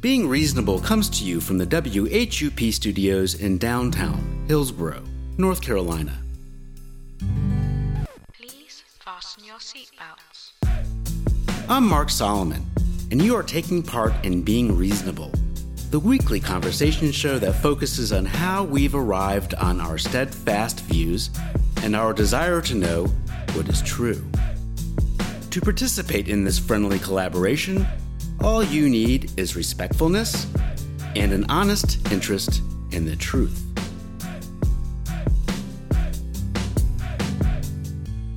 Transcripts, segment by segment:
Being Reasonable comes to you from the WHUP studios in downtown Hillsborough, North Carolina. Please fasten your seatbelts. I'm Mark Solomon, and you are taking part in Being Reasonable, the weekly conversation show that focuses on how we've arrived on our steadfast views and our desire to know what is true. To participate in this friendly collaboration, all you need is respectfulness and an honest interest in the truth.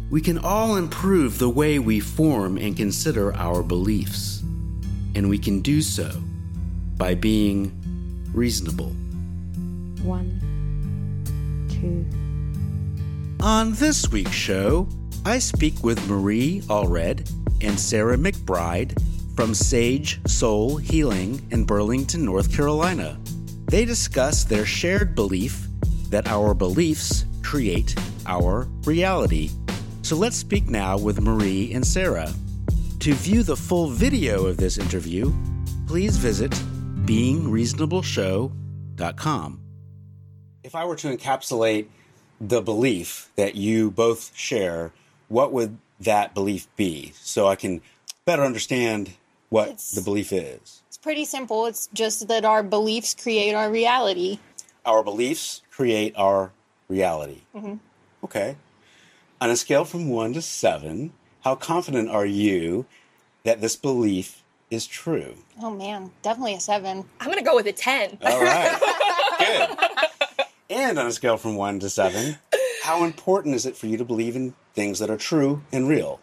We can all improve the way we form and consider our beliefs, and we can do so by being reasonable. One, two. On this week's show, I speak with Marie Allred and Sarah McBride from Sage Soul Healing in Burlington, North Carolina. They discuss their shared belief that our beliefs create our reality. So let's speak now with Marie and Sarah. To view the full video of this interview, please visit beingreasonableshow.com. If I were to encapsulate the belief that you both share, what would that belief be? So I can better understand what It's- the belief is. It's pretty simple. It's just that our beliefs create our reality. Our beliefs create our reality. Mm-hmm. Okay. On a scale from one to seven, how confident are you that this belief is true? Oh man, definitely a seven. I'm gonna go with a 10. All right. Good. And on a scale from one to seven, how important is it for you to believe in things that are true and real?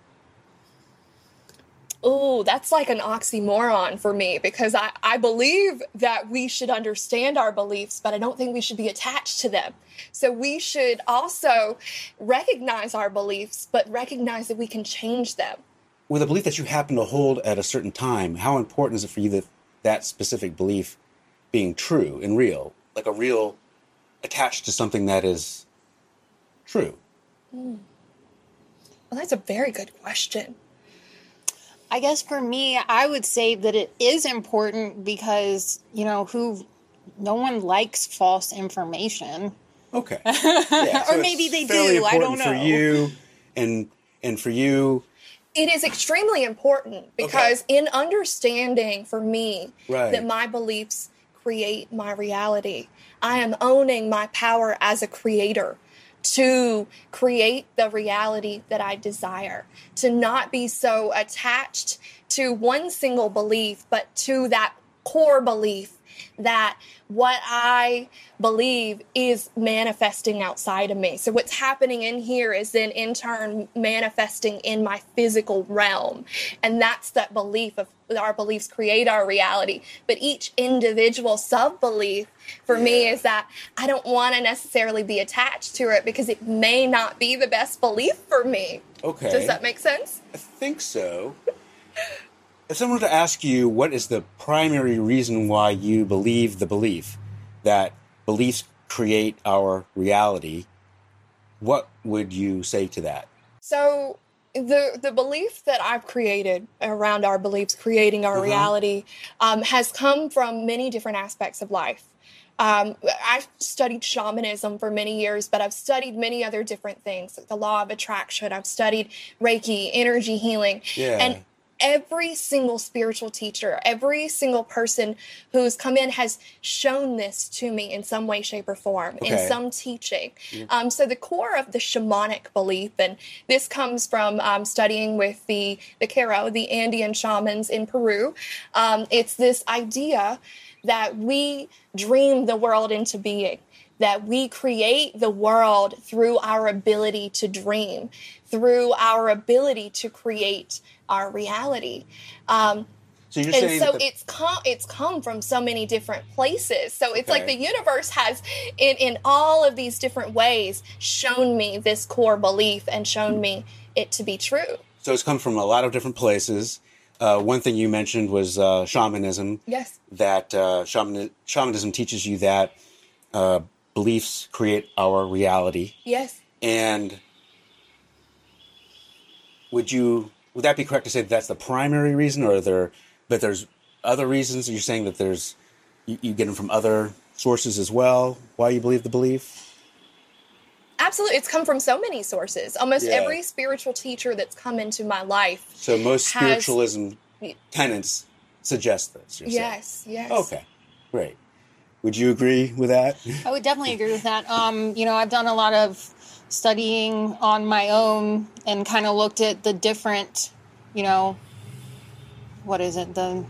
Ooh, that's like an oxymoron for me because I, I believe that we should understand our beliefs, but I don't think we should be attached to them. So we should also recognize our beliefs, but recognize that we can change them. With a belief that you happen to hold at a certain time, how important is it for you that that specific belief being true and real, like a real attached to something that is true? Hmm. Well, that's a very good question. I guess for me, I would say that it is important because, you know, who no one likes false information. Okay. Yeah, Or maybe they do, I don't important For you and and for you, It is extremely important because in understanding for me Right. that my beliefs create my reality, I am owning my power as a creator to create the reality that I desire, to not be so attached to one single belief, but to that core belief that what I believe is manifesting outside of me. So what's happening in here is then in turn manifesting in my physical realm. And that's that belief of our beliefs create our reality. But each individual sub belief for me is that I don't want to necessarily be attached to it because it may not be the best belief for me. okay. Does that make sense? I think so. If someone were to ask you what is the primary reason why you believe the belief that beliefs create our reality, what would you say to that? So the the belief that I've created around our beliefs creating our Uh-huh. reality um, has come from many different aspects of life. Um, I've studied shamanism for many years, but I've studied many other different things, like the law of attraction. I've studied Reiki, energy healing, Yeah. and every single spiritual teacher, every single person who's come in has shown this to me in some way, shape, or form, Okay. in some teaching. Um, so the core of the shamanic belief, and this comes from um, studying with the the Q'ero, the Andean shamans in Peru. Um, it's this idea that we dream the world into being. That we create the world through our ability to dream, through our ability to create our reality. Um, So you're and saying so the- it's come it's come from so many different places so it's like the universe has in in all of these different ways shown me this core belief and shown me it to be true so it's come from a lot of different places. Uh, one thing you mentioned was uh, shamanism. yes That uh, shaman- shamanism teaches you that uh, beliefs create our reality. yes And would you would that be correct to say that that's the primary reason, or are there but there's other reasons? You're saying that there's you, you get them from other sources as well. Why you believe the belief? Absolutely. It's come from so many sources. Almost Yeah. every spiritual teacher that's come into my life. So most Has- spiritualism tenets suggest this. You're saying. Yes, yes. Okay, great. Would you agree with that? I would definitely agree with that. Um, you know, I've done a lot of studying on my own and kind of looked at the different, you know, what is it, the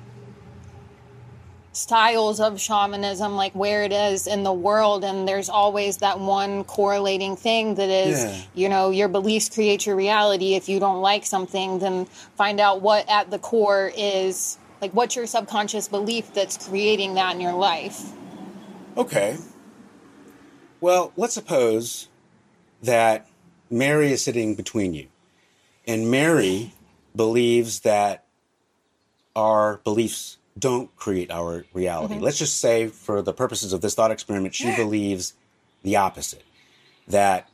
styles of shamanism, like where it is in the world. And there's always that one correlating thing that is, Yeah. you know, your beliefs create your reality. If you don't like something, then find out what at the core is, like, what's your subconscious belief that's creating that in your life. Okay. Well, let's suppose that Mary is sitting between you, and Mary believes that our beliefs don't create our reality. Mm-hmm. Let's just say, for the purposes of this thought experiment, she believes the opposite that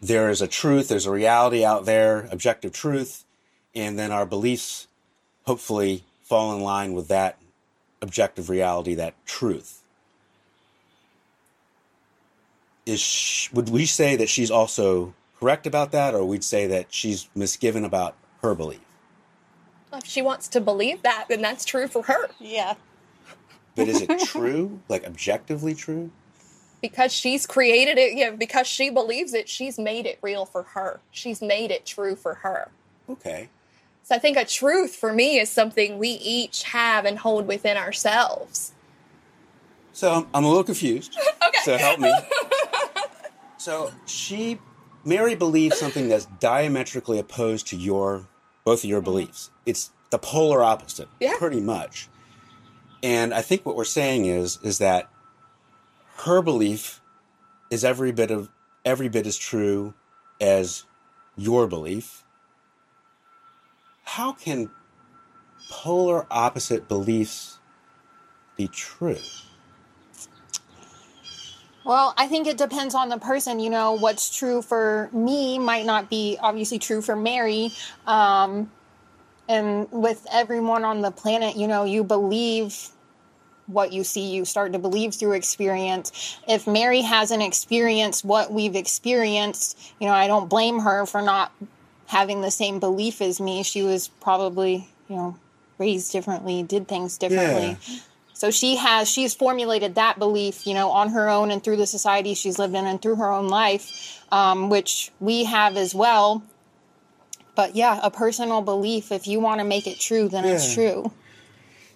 there is a truth, there's a reality out there, objective truth, and then our beliefs hopefully fall in line with that objective reality, that truth. Is sh would we say that she's also correct about that or we'd say that she's misgiven about her belief If she wants to believe that, then that's true for her. Yeah. but is it true like objectively true Because she's created it, yeah, because she believes it, she's made it real for her. She's made it true for her. okay So I think a truth for me is something we each have and hold within ourselves. so i'm, I'm a little confused Okay. so help me so she mary believes something that's diametrically opposed to your both of your mm-hmm. beliefs. It's the polar opposite Yeah. pretty much. And i think what we're saying is is that her belief is every bit of every bit as true as your belief. How can polar opposite beliefs be true Well, I think it depends on the person. You know, what's true for me might not be obviously true for Mary. Um, and with everyone on the planet, you know, you believe what you see, you start to believe through experience. If Mary hasn't experienced what we've experienced, you know, I don't blame her for not having the same belief as me. She was probably, you know, raised differently, did things differently. So she has she's formulated that belief, you know, on her own and through the society she's lived in and through her own life, um, which we have as well. But yeah, a personal belief. If you want to make it true, then it's true.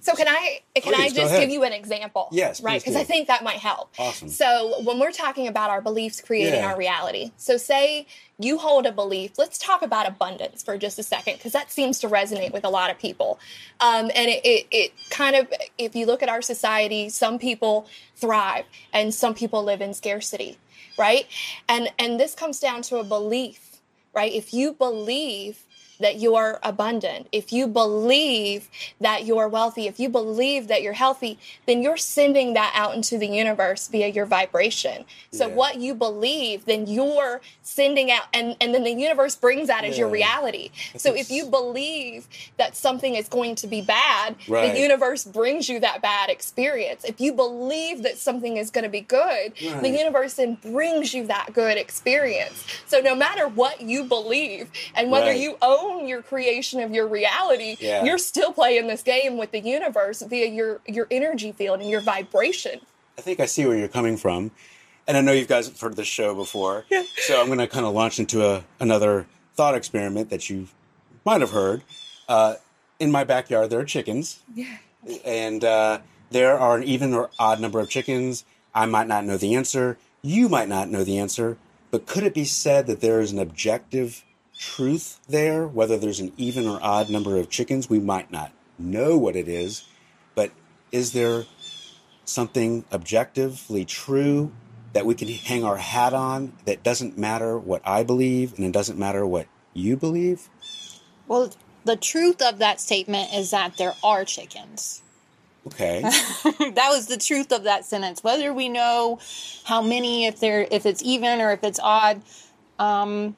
So can I can I Please, go just give you an example? Yes, right. Because. I think that might help. Awesome. So when we're talking about our beliefs creating Yeah. our reality, so say you hold a belief. Let's talk about abundance for just a second, because that seems to resonate with a lot of people. Um, and it, it it kind of, if you look at our society, some people thrive and some people live in scarcity, right? And and this comes down to a belief, right? If you believe that you're abundant, if you believe that you're wealthy, if you believe that you're healthy, then you're sending that out into the universe via your vibration. So Yeah. what you believe, then you're sending out and, and then the universe brings that as your reality. So if you believe that something is going to be bad, Right. the universe brings you that bad experience. If you believe that something is going to be good, the universe then brings you that good experience. So no matter what you believe and whether Right. you own your creation of your reality, Yeah. you're still playing this game with the universe via your your energy field and your vibration. I think I see where you're coming from. And I know you guys have heard this show before. Yeah. So I'm going to kind of launch into a, another thought experiment that you might have heard. Uh, in my backyard, there are chickens. Yeah. And uh, there are an even or odd number of chickens. I might not know the answer. You might not know the answer. But could it be said that there is an objective truth there? Whether there's an even or odd number of chickens, we might not know what it is. But is there something objectively true that we can hang our hat on that doesn't matter what I believe and it doesn't matter what you believe? Well, the truth of that statement is that there are chickens. Okay. that was the truth of that sentence. Whether we know how many, if they're if it's even or if it's odd, um,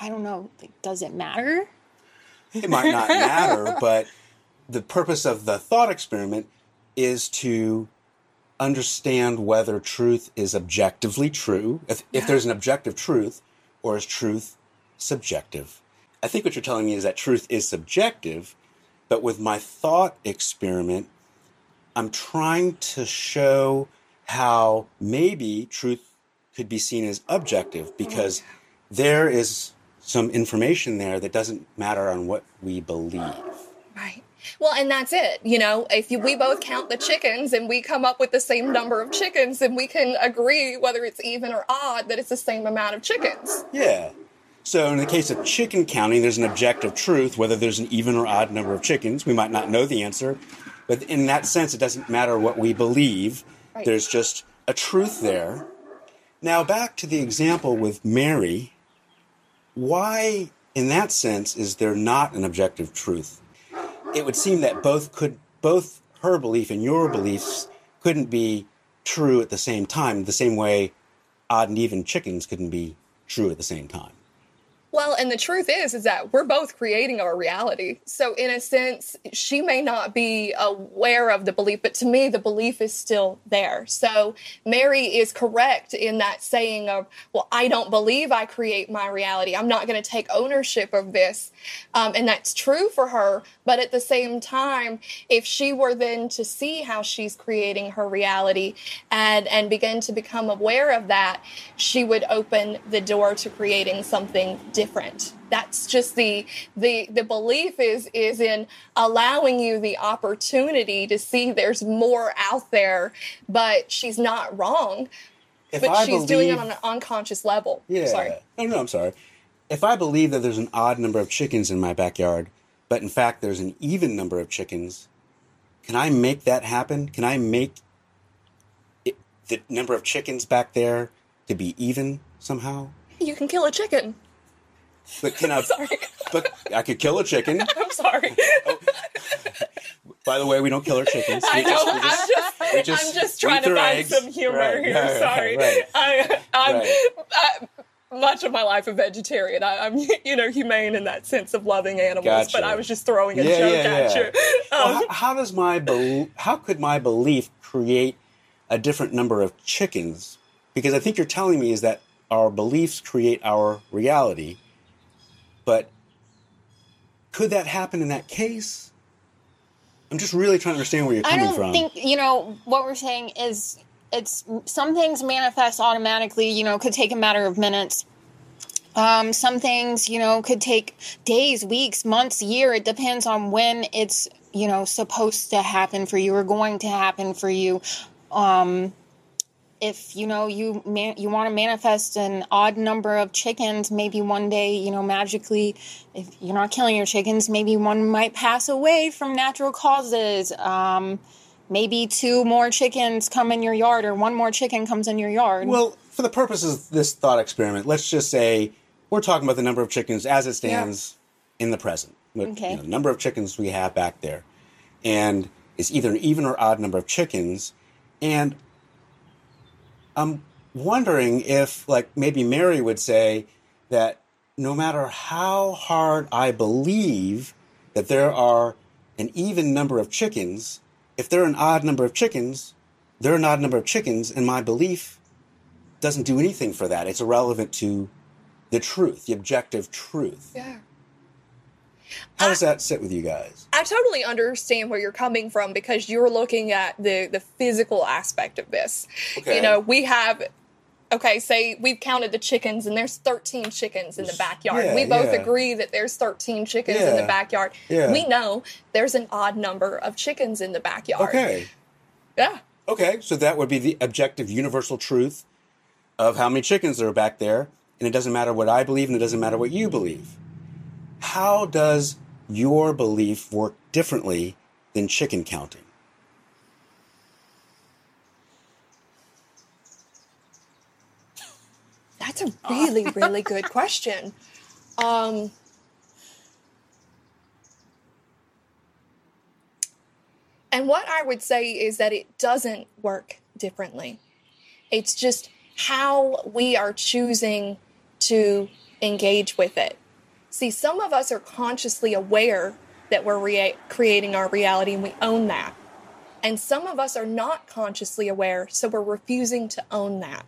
I don't know. Like, Does it matter? it might not matter, but the purpose of the thought experiment is to understand whether truth is objectively true, if, if there's an objective truth, or is truth subjective. I think what you're telling me is that truth is subjective, but with my thought experiment, I'm trying to show how maybe truth could be seen as objective because there is some information there that doesn't matter on what we believe. Right. Well, and that's it. You know, if you, we both count the chickens and we come up with the same number of chickens, then we can agree whether it's even or odd that it's the same amount of chickens. Yeah. So in the case of chicken counting, there's an objective truth, whether there's an even or odd number of chickens. We might not know the answer, but in that sense, it doesn't matter what we believe. Right. There's just a truth there. Now back to the example with Mary. Why, in that sense, is there not an objective truth? It would seem that both could, both her belief and your beliefs couldn't be true at the same time, the same way odd and even chickens couldn't be true at the same time. Well, and the truth is, is that we're both creating our reality. So, in a sense, she may not be aware of the belief, but to me, the belief is still there. So, Mary is correct in that saying of, well, I don't believe I create my reality. I'm not going to take ownership of this. Um, and that's true for her. But at the same time, if she were then to see how she's creating her reality and, and begin to become aware of that, she would open the door to creating something different that's just the the the belief is is in allowing you the opportunity to see there's more out there but she's not wrong If but I she's doing it believe- on an unconscious level Yeah. sorry No, no, I'm sorry. If I believe that there's an odd number of chickens in my backyard, but in fact there's an even number of chickens, can I make that happen? Can I make it, the number of chickens back there to be even somehow? you can kill a chicken But can I? sorry But I could kill a chicken. i'm sorry By the way, we don't kill our chickens. I We know. just- I'm just- just, I'm just trying to find eggs. some humor Right, here. right, Sorry, right. I. I, much of my life a vegetarian. I, I'm, you know, humane in that sense of loving animals. Gotcha. But I was just throwing a Yeah, joke yeah, at yeah. you. Well, Um, how, how does my bel- how could my belief create a different number of chickens? Because I think you're telling me is that our beliefs create our reality, but could that happen in that case? I'm just really trying to understand where you're coming from. I don't from. think you know what we're saying is it's some things manifest automatically. You know, could take a matter of minutes. Um, some things you know could take days, weeks, months, year. It depends on when it's you know supposed to happen for you or going to happen for you. Um, if you know you man, you want to manifest an odd number of chickens, maybe one day you know magically, if you're not killing your chickens, maybe one might pass away from natural causes. Um, maybe two more chickens come in your yard, or one more chicken comes in your yard. Well, for the purposes of this thought experiment, let's just say we're talking about the number of chickens as it stands in the present. What- Okay. You know, the number of chickens we have back there. And it's either an even or odd number of chickens. And I'm wondering if, like, maybe Mary would say that no matter how hard I believe that there are an even number of chickens, if there are an odd number of chickens, there are an odd number of chickens, and my belief doesn't do anything for that. It's irrelevant to the truth, the objective truth. yeah. How does that sit with you guys? I totally understand where you're coming from because you're looking at the the physical aspect of this. Okay. You know, we have okay, say we've counted the chickens and there's 13 chickens in the backyard. Yeah, we both yeah. agree that there's 13 chickens in the backyard. Yeah. We know there's an odd number of chickens in the backyard. Okay. Yeah. Okay, so that would be the objective universal truth of how many chickens there are back there, and it doesn't matter what I believe and it doesn't matter what you believe. How does your belief work differently than chicken counting? That's a really, really good question. Um, and what I would say is that it doesn't work differently. It's just how we are choosing to engage with it. See, some of us are consciously aware that we're rea- creating our reality and we own that. And some of us are not consciously aware, so we're refusing to own that.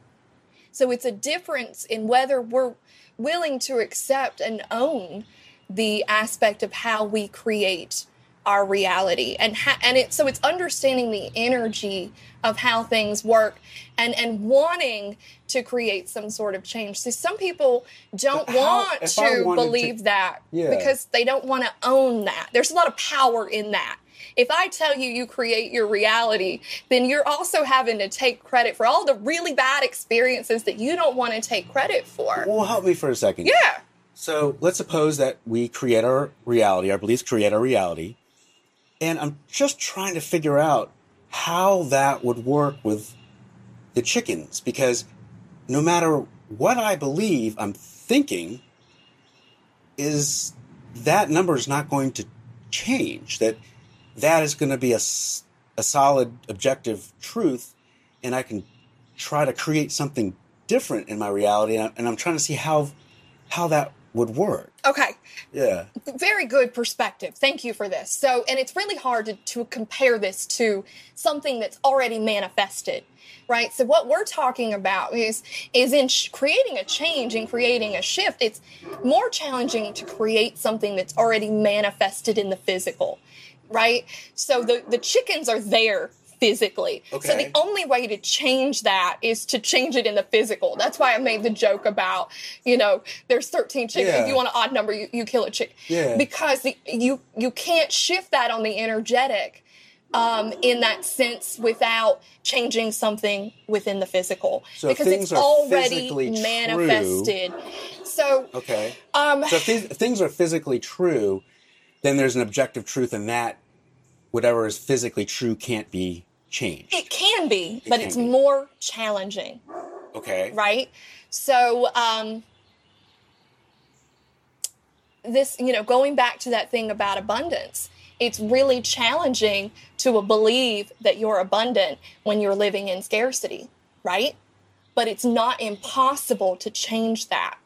So it's a difference in whether we're willing to accept and own the aspect of how we create our reality and ha- and it so it's understanding the energy of how things work and and wanting to create some sort of change. So some people don't how- want to wanted to- believe that Yeah. because they don't want to own that. There's a lot of power in that. If I tell you you create your reality, then you're also having to take credit for all the really bad experiences that you don't want to take credit for. Well, help me for a second. Yeah. So let's suppose that we create our reality, our beliefs create our reality, and I'm just trying to figure out how that would work with the chickens because no matter what I believe I'm thinking, is that number is not going to change. That that is going to be a, a solid objective truth, and I can try to create something different in my reality, and, I'm trying to see how how that would work. Okay. Yeah. very good perspective. Thank you for this. So, and it's really hard to, to compare this to something that's already manifested, right? So, what we're talking about is is in sh- creating a change and creating a shift. It's more challenging to create something that's already manifested in the physical, right? So the the chickens are there physically. So the only way to change that is to change it in the physical. That's why I made the joke about, you know, there's 13 chickens. Yeah. If you want an odd number, you, you kill a chick. Yeah. Because the, you you can't shift that on the energetic um, in that sense without changing something within the physical. So because things it's are already physically true- manifested. So Okay. um, So if, if things are physically true, then there's an objective truth in that whatever is physically true can't be changed. it can be, but can it's be. more challenging. Okay. right? So, um, this, you know, going back to that thing about abundance, it's really challenging to believe that you're abundant when you're living in scarcity, right? But it's not impossible to change that.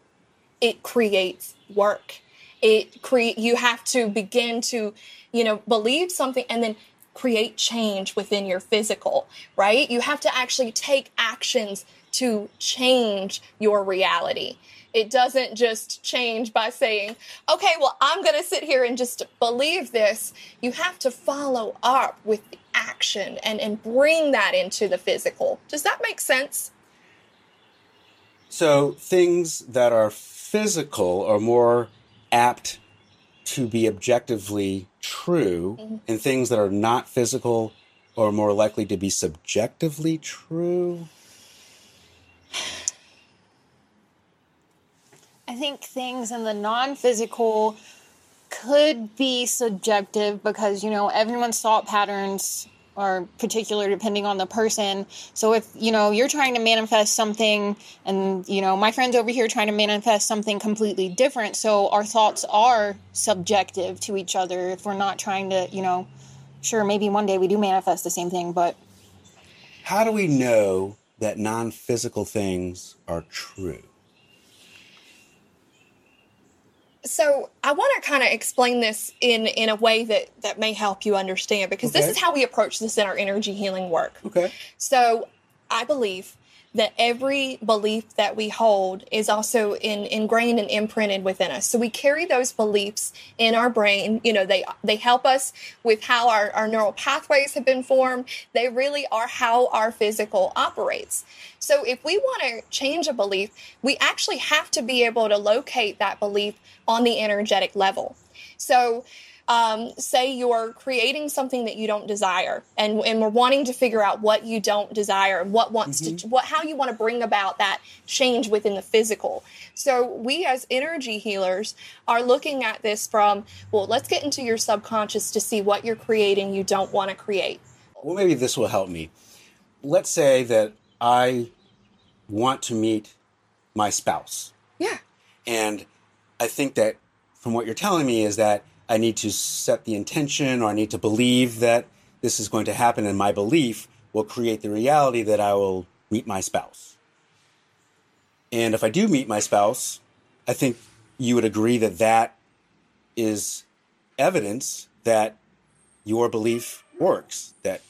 It creates work. It create you have to begin to, you know, believe something and then create change within your physical, right? You have to actually take actions to change your reality. It doesn't just change by saying, okay, well, I'm going to sit here and just believe this. You have to follow up with the action and, and bring that into the physical. Does that make sense? So things that are physical are more apt to be objectively true, Mm-hmm. and things that are not physical are more likely to be subjectively true. I think things in the non physical could be subjective because, you know, everyone's thought patterns are particular depending on the person. So if, you know, you're trying to manifest something and, you know, my friend's over here trying to manifest something completely different. So our thoughts are subjective to each other if we're not trying to, you know, sure, maybe one day we do manifest the same thing, but How do we know that non physical things are true? So I want to kind of explain this in in a way that that may help you understand because this is how we approach this in our energy healing work. Okay. So I believe that every belief that we hold is also in, ingrained and imprinted within us. So we carry those beliefs in our brain. You know, they they help us with how our, our neural pathways have been formed. They really are how our physical operates. So if we want to change a belief, we actually have to be able to locate that belief on the energetic level. So um, say you're creating something that you don't desire and, and we're wanting to figure out what you don't desire and what wants to what how you want to bring about that change within the physical so we as energy healers are looking at this from well let's get into your subconscious to see what you're creating you don't want to create Well, maybe this will help me. Let's say that I want to meet my spouse. yeah And I think that from what you're telling me is that I need to set the intention or I need to believe that this is going to happen, and my belief will create the reality that I will meet my spouse. And if I do meet my spouse, I think you would agree that that is evidence that your belief works. That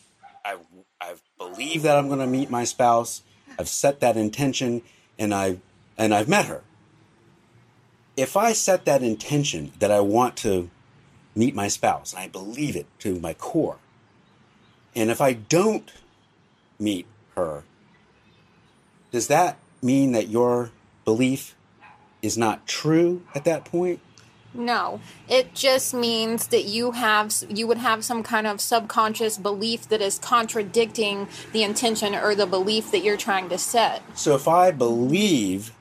I I believe that I'm going to meet my spouse. I've set that intention, and I and I've met her. If I set that intention that I want to meet my spouse, and I believe it to my core, and if I don't meet her, does that mean that your belief is not true at that point? No, it just means that you have you would have some kind of subconscious belief that is contradicting the intention or the belief that you're trying to set. So if I believe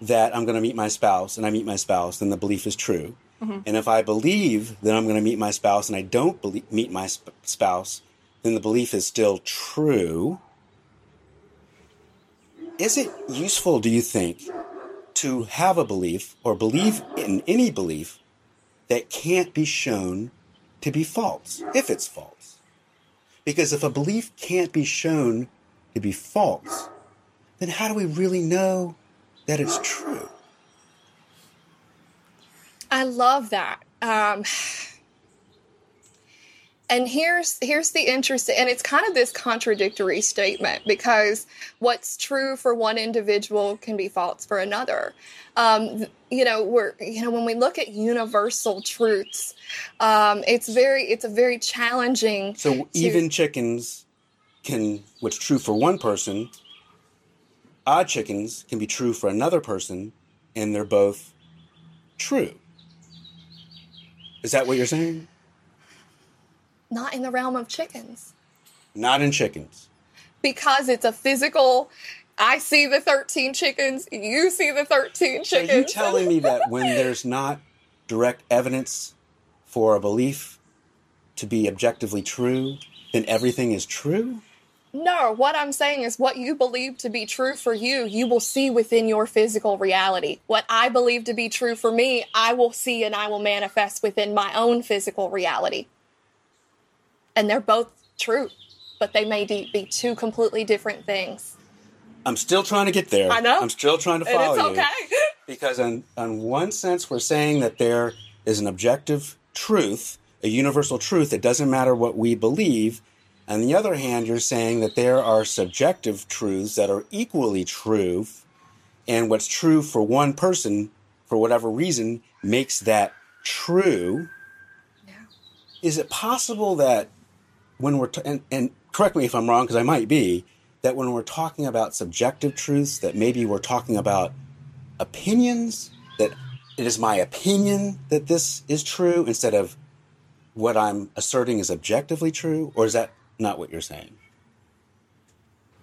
that I'm going to meet my spouse and I meet my spouse, then the belief is true. Mm-hmm. And if I believe that I'm going to meet my spouse and I don't believe, meet my sp- spouse, then the belief is still true. Is it useful, do you think, to have a belief or believe in any belief that can't be shown to be false, if it's false? Because if a belief can't be shown to be false, then how do we really know that it's true? I love that. Um, and here's here's the interesting and it's kind of this contradictory statement because what's true for one individual can be false for another um, you know we're you know when we look at universal truths um, it's very it's a very challenging So to- even chickens can, what's true for one person, odd chickens can be true for another person, and they're both true. Is that what you're saying? not in the realm of chickens Not in chickens. because it's a physical i see the 13 chickens you see the 13 So chickens are you telling me that when there's not direct evidence for a belief to be objectively true, then everything is true? No, what I'm saying is what you believe to be true for you, you will see within your physical reality. What I believe to be true for me, I will see and I will manifest within my own physical reality. And they're both true, but they may be two completely different things. I'm still trying to get there. I know. I'm still trying to And follow it's you. okay. Because in, in one sense, we're saying that there is an objective truth, a universal truth. It doesn't matter what we believe. On the other hand, you're saying that there are subjective truths that are equally true. And what's true for one person, for whatever reason, makes that true. Is it possible that when we're, t- and, and correct me if I'm wrong, because I might be, that when we're talking about subjective truths, that maybe we're talking about opinions that it is my opinion that this is true instead of what I'm asserting is objectively true, or is that not what you're saying?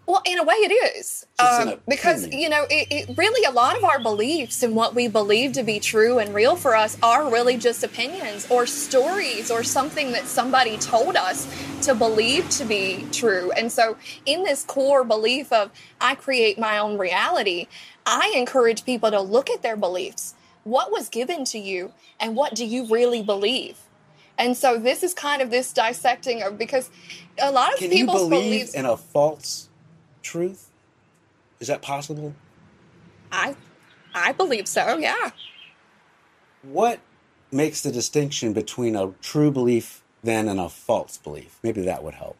Well, in a way, it is um, because you know it, it really a lot of our beliefs and what we believe to be true and real for us are really just opinions or stories or something that somebody told us to believe to be true. And so, in this core belief of I create my own reality, I encourage people to look at their beliefs. What was given to you, and what do you really believe? And so, this is kind of this dissecting of because a lot of Can you believe in a false truth? Is that possible? I I believe so, yeah. What makes the distinction between a true belief then and a false belief? Maybe that would help.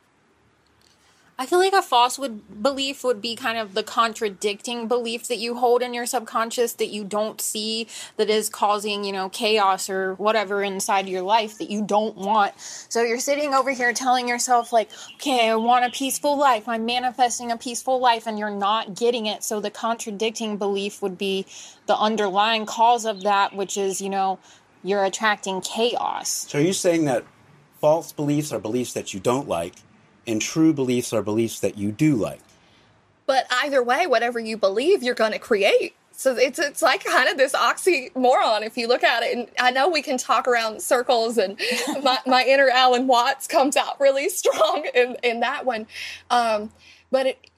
I feel like a false would belief would be kind of the contradicting belief that you hold in your subconscious that you don't see that is causing, you know, chaos or whatever inside your life that you don't want. So you're sitting over here telling yourself like, "Okay, I want a peaceful life. I'm manifesting a peaceful life," and you're not getting it. So the contradicting belief would be the underlying cause of that, which is, you know, you're attracting chaos. So are you saying that false beliefs are beliefs that you don't like, and true beliefs are beliefs that you do like? But either way, whatever you believe, you're going to create. So it's it's like kind of this oxymoron if you look at it. And I know we can talk around circles, and my, my inner Alan Watts comes out really strong in, in that one. Um, but it,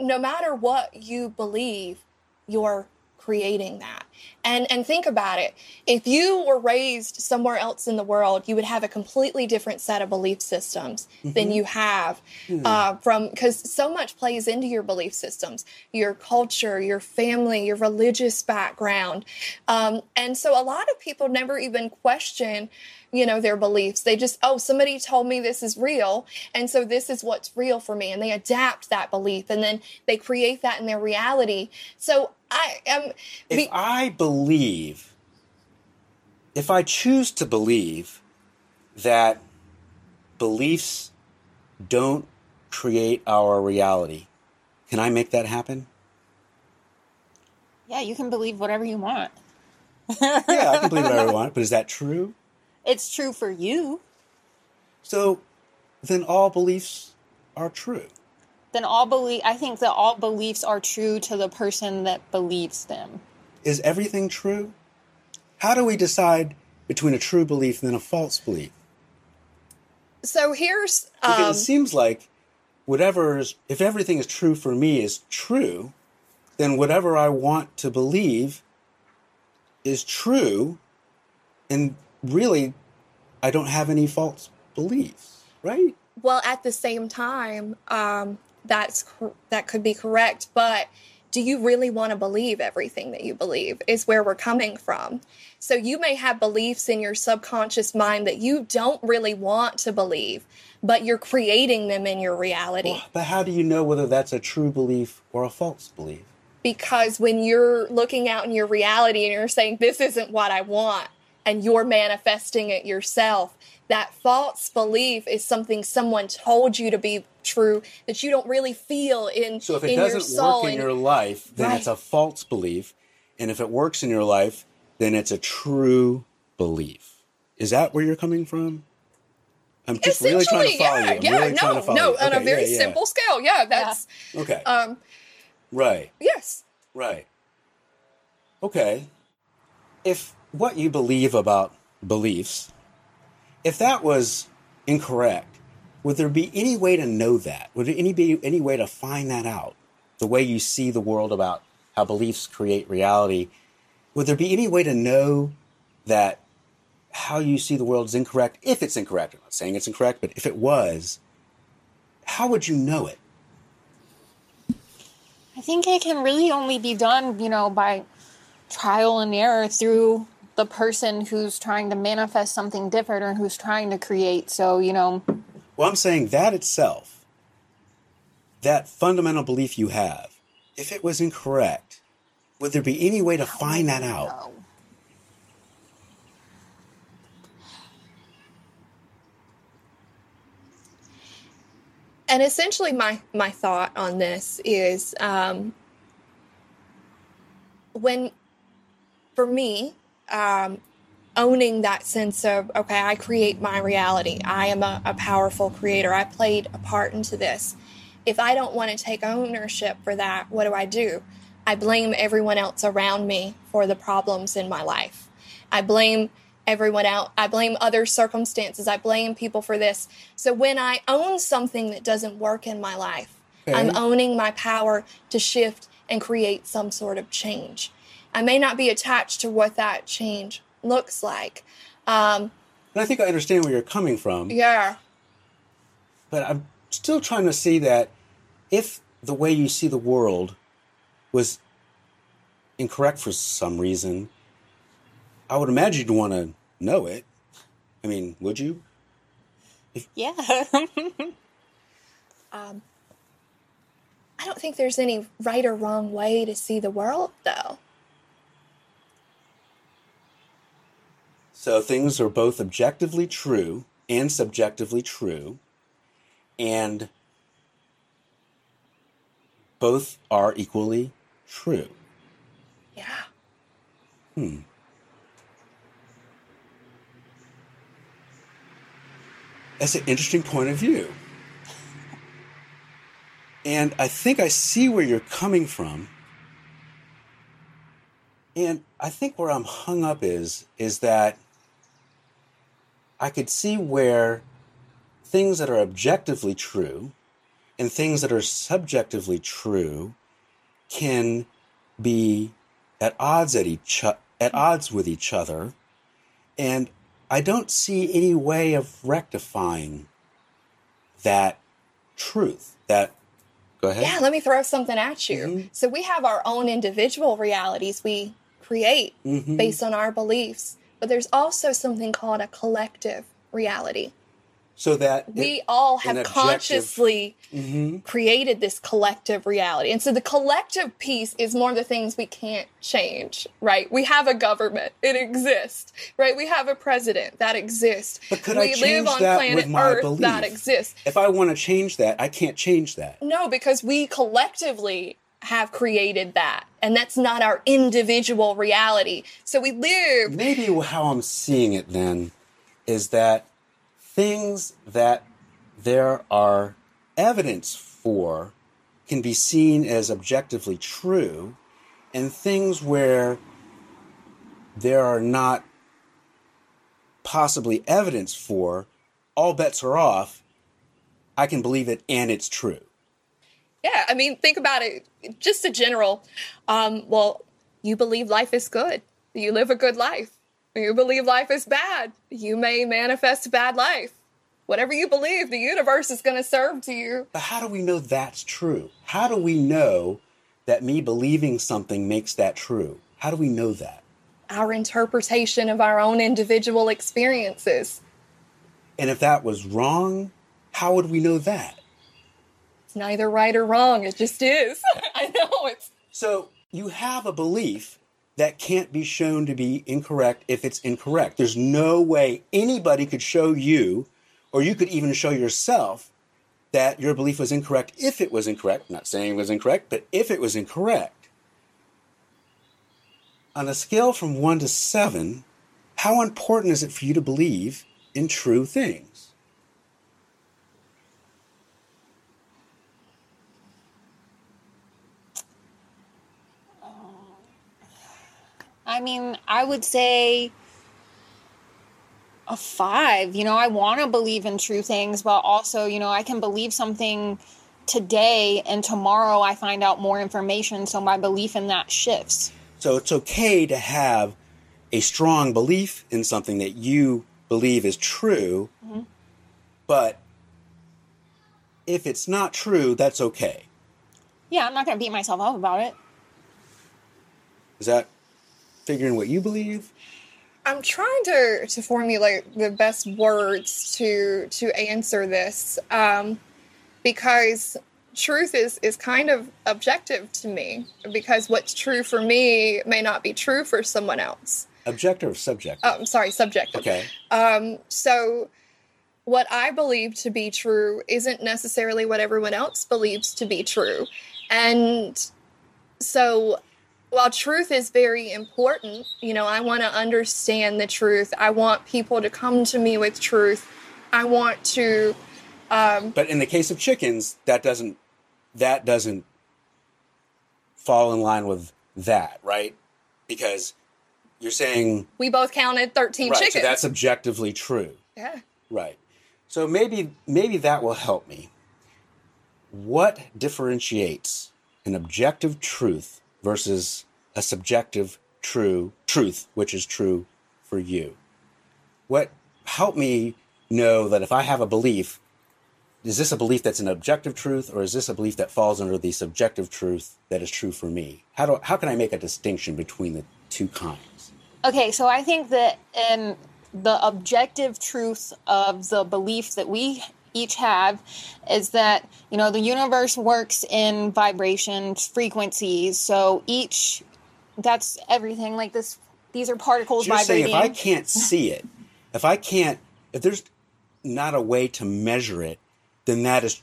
no matter what you believe, you're creating that. And and think about it. If you were raised somewhere else in the world, you would have a completely different set of belief systems than you have uh, from because so much plays into your belief systems, your culture, your family, your religious background, um, and so a lot of people never even question you know their beliefs. They just oh somebody told me this is real and so this is what's real for me and they adapt that belief and then they create that in their reality. So i am If I believe, if I choose to believe that beliefs don't create our reality, can I make that happen? Yeah, you can believe whatever you want. Yeah, I can believe whatever I want, but is that true? It's true for you. So then all beliefs are true. Then all belief I think that all beliefs are true to the person that believes them. Is everything true? How do we decide between a true belief and a false belief? so here's Because um, it seems like whatever is, if everything is true for me is true, then whatever I want to believe is true, and really, I don't have any false beliefs, right? well at the same time um, that's that could be correct but do you really want to believe everything that you believe is where we're coming from so you may have beliefs in your subconscious mind that you don't really want to believe but you're creating them in your reality Well, but how do you know whether that's a true belief or a false belief? because when you're looking out in your reality and you're saying this isn't what i want and you're manifesting it yourself that false belief is something someone told you to be true that you don't really feel in So if it in your doesn't work in and- your life, then it's a false belief, and if it works in your life, then it's a true belief. Is that where you're coming from? I'm just really trying to Essentially, follow yeah, you. I'm yeah, really no, follow no, you. on a very yeah, yeah. simple scale. Yeah, that's Okay. um, right. yes. Right. Okay. If what you believe about beliefs, if that was incorrect, would there be any way to know that? Would there any be any way to find that out? The way you see the world about how beliefs create reality, would there be any way to know that how you see the world is incorrect? If it's incorrect, I'm not saying it's incorrect, but if it was, how would you know it? I think it can really only be done, you know, by trial and error through the person who's trying to manifest something different or who's trying to create. So, you know, Well, I'm saying that itself, that fundamental belief you have, if it was incorrect, would there be any way to find that out? no. And essentially, my my thought on this is um, when, for me, um, owning that sense of okay, I create my reality. I am a, a powerful creator. I played a part into this. If I don't want to take ownership for that, what do I do? I blame everyone else around me for the problems in my life. I blame everyone else. I blame other circumstances. I blame people for this. So when I own something that doesn't work in my life, I'm owning my power to shift and create some sort of change. I may not be attached to what that change looks like. Um, And I think I understand where you're coming from, yeah. but I'm still trying to see that if the way you see the world was incorrect for some reason, I would imagine you'd want to know it. I mean, would you? Yeah. Um, I don't think there's any right or wrong way to see the world, though. So things are both objectively true and subjectively true, and both are equally true. Yeah. Hmm. That's an interesting point of view. And I think I see where you're coming from. And I think where I'm hung up is is that I could see where things that are objectively true and things that are subjectively true can be at odds at each at odds with each other. And I don't see any way of rectifying that truth. That, go ahead. Yeah, let me throw something at you. So we have our own individual realities we create Mhm. based on our beliefs, but there's also something called a collective reality. So that We all have consciously Mhm. created this collective reality. And so the collective piece is more of the things we can't change, right? We have a government, it exists, right? We have a president that exists. But could I we change live on that planet with my Earth belief? that exists. if I want to change that, I can't change that. No, because we collectively have created that. And that's not our individual reality. So we live Maybe how I'm seeing it then is that things that there are evidence for can be seen as objectively true, and things where there are not possibly evidence for, all bets are off. I can believe it and it's true. Yeah, I mean, think about it. Just a general. Um, well, you believe life is good. You live a good life. You believe life is bad. You may manifest a bad life. Whatever you believe, the universe is going to serve to you. But how do we know that's true? How do we know that me believing something makes that true? How do we know that? Our interpretation of our own individual experiences. And if that was wrong, how would we know that? It's neither right or wrong. It just is. I know it's. So you have a belief that can't be shown to be incorrect if it's incorrect. There's no way anybody could show you, or you could even show yourself, that your belief was incorrect if it was incorrect. I'm not saying it was incorrect, but if it was incorrect. On a scale from one to seven, how important is it for you to believe in true things? I mean, I would say a five. You know, I want to believe in true things, but also, you know, I can believe something today and tomorrow I find out more information, so my belief in that shifts. So it's okay to have a strong belief in something that you believe is true, mm-hmm. but if it's not true, that's okay. Yeah, I'm not going to beat myself up about it. Is that figuring what you believe? I'm trying to to formulate the best words to to answer this um, because truth is is kind of objective to me because what's true for me may not be true for someone else. Objective or subjective? Oh, I'm sorry, subjective. Okay. Um, so what I believe to be true isn't necessarily what everyone else believes to be true. And so while truth is very important, you know, I want to understand the truth. I want people to come to me with truth. I want to um, But in the case of chickens, that doesn't that doesn't fall in line with that, right? Because you're saying we both counted 13 right, chickens. so that's objectively true. yeah. Right. So maybe maybe that will help me. What differentiates an objective truth versus a subjective true truth, which is true for you? What help me know that if I have a belief, is this a belief that's an objective truth or is this a belief that falls under the subjective truth that is true for me? How do how can I make a distinction between the two kinds? Okay, so I think that in the objective truth of the belief that we each have is that, you know, the universe works in vibrations, frequencies. So each, that's everything. Like this, these are particles you're saying if I can't see it, if I can't, if there's not a way to measure it, then that is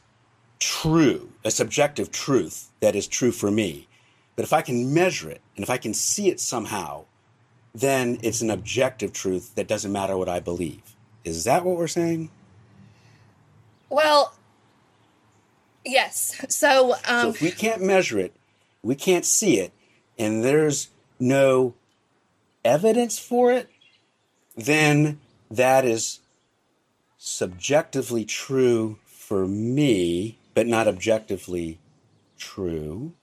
true, a subjective truth that is true for me. But if I can measure it and if I can see it somehow, then it's an objective truth that doesn't matter what I believe. Is that what we're saying? Well, yes. So, so um, if we can't measure it, we can't see it, and there's no evidence for it, then that is subjectively true for me, but not objectively true.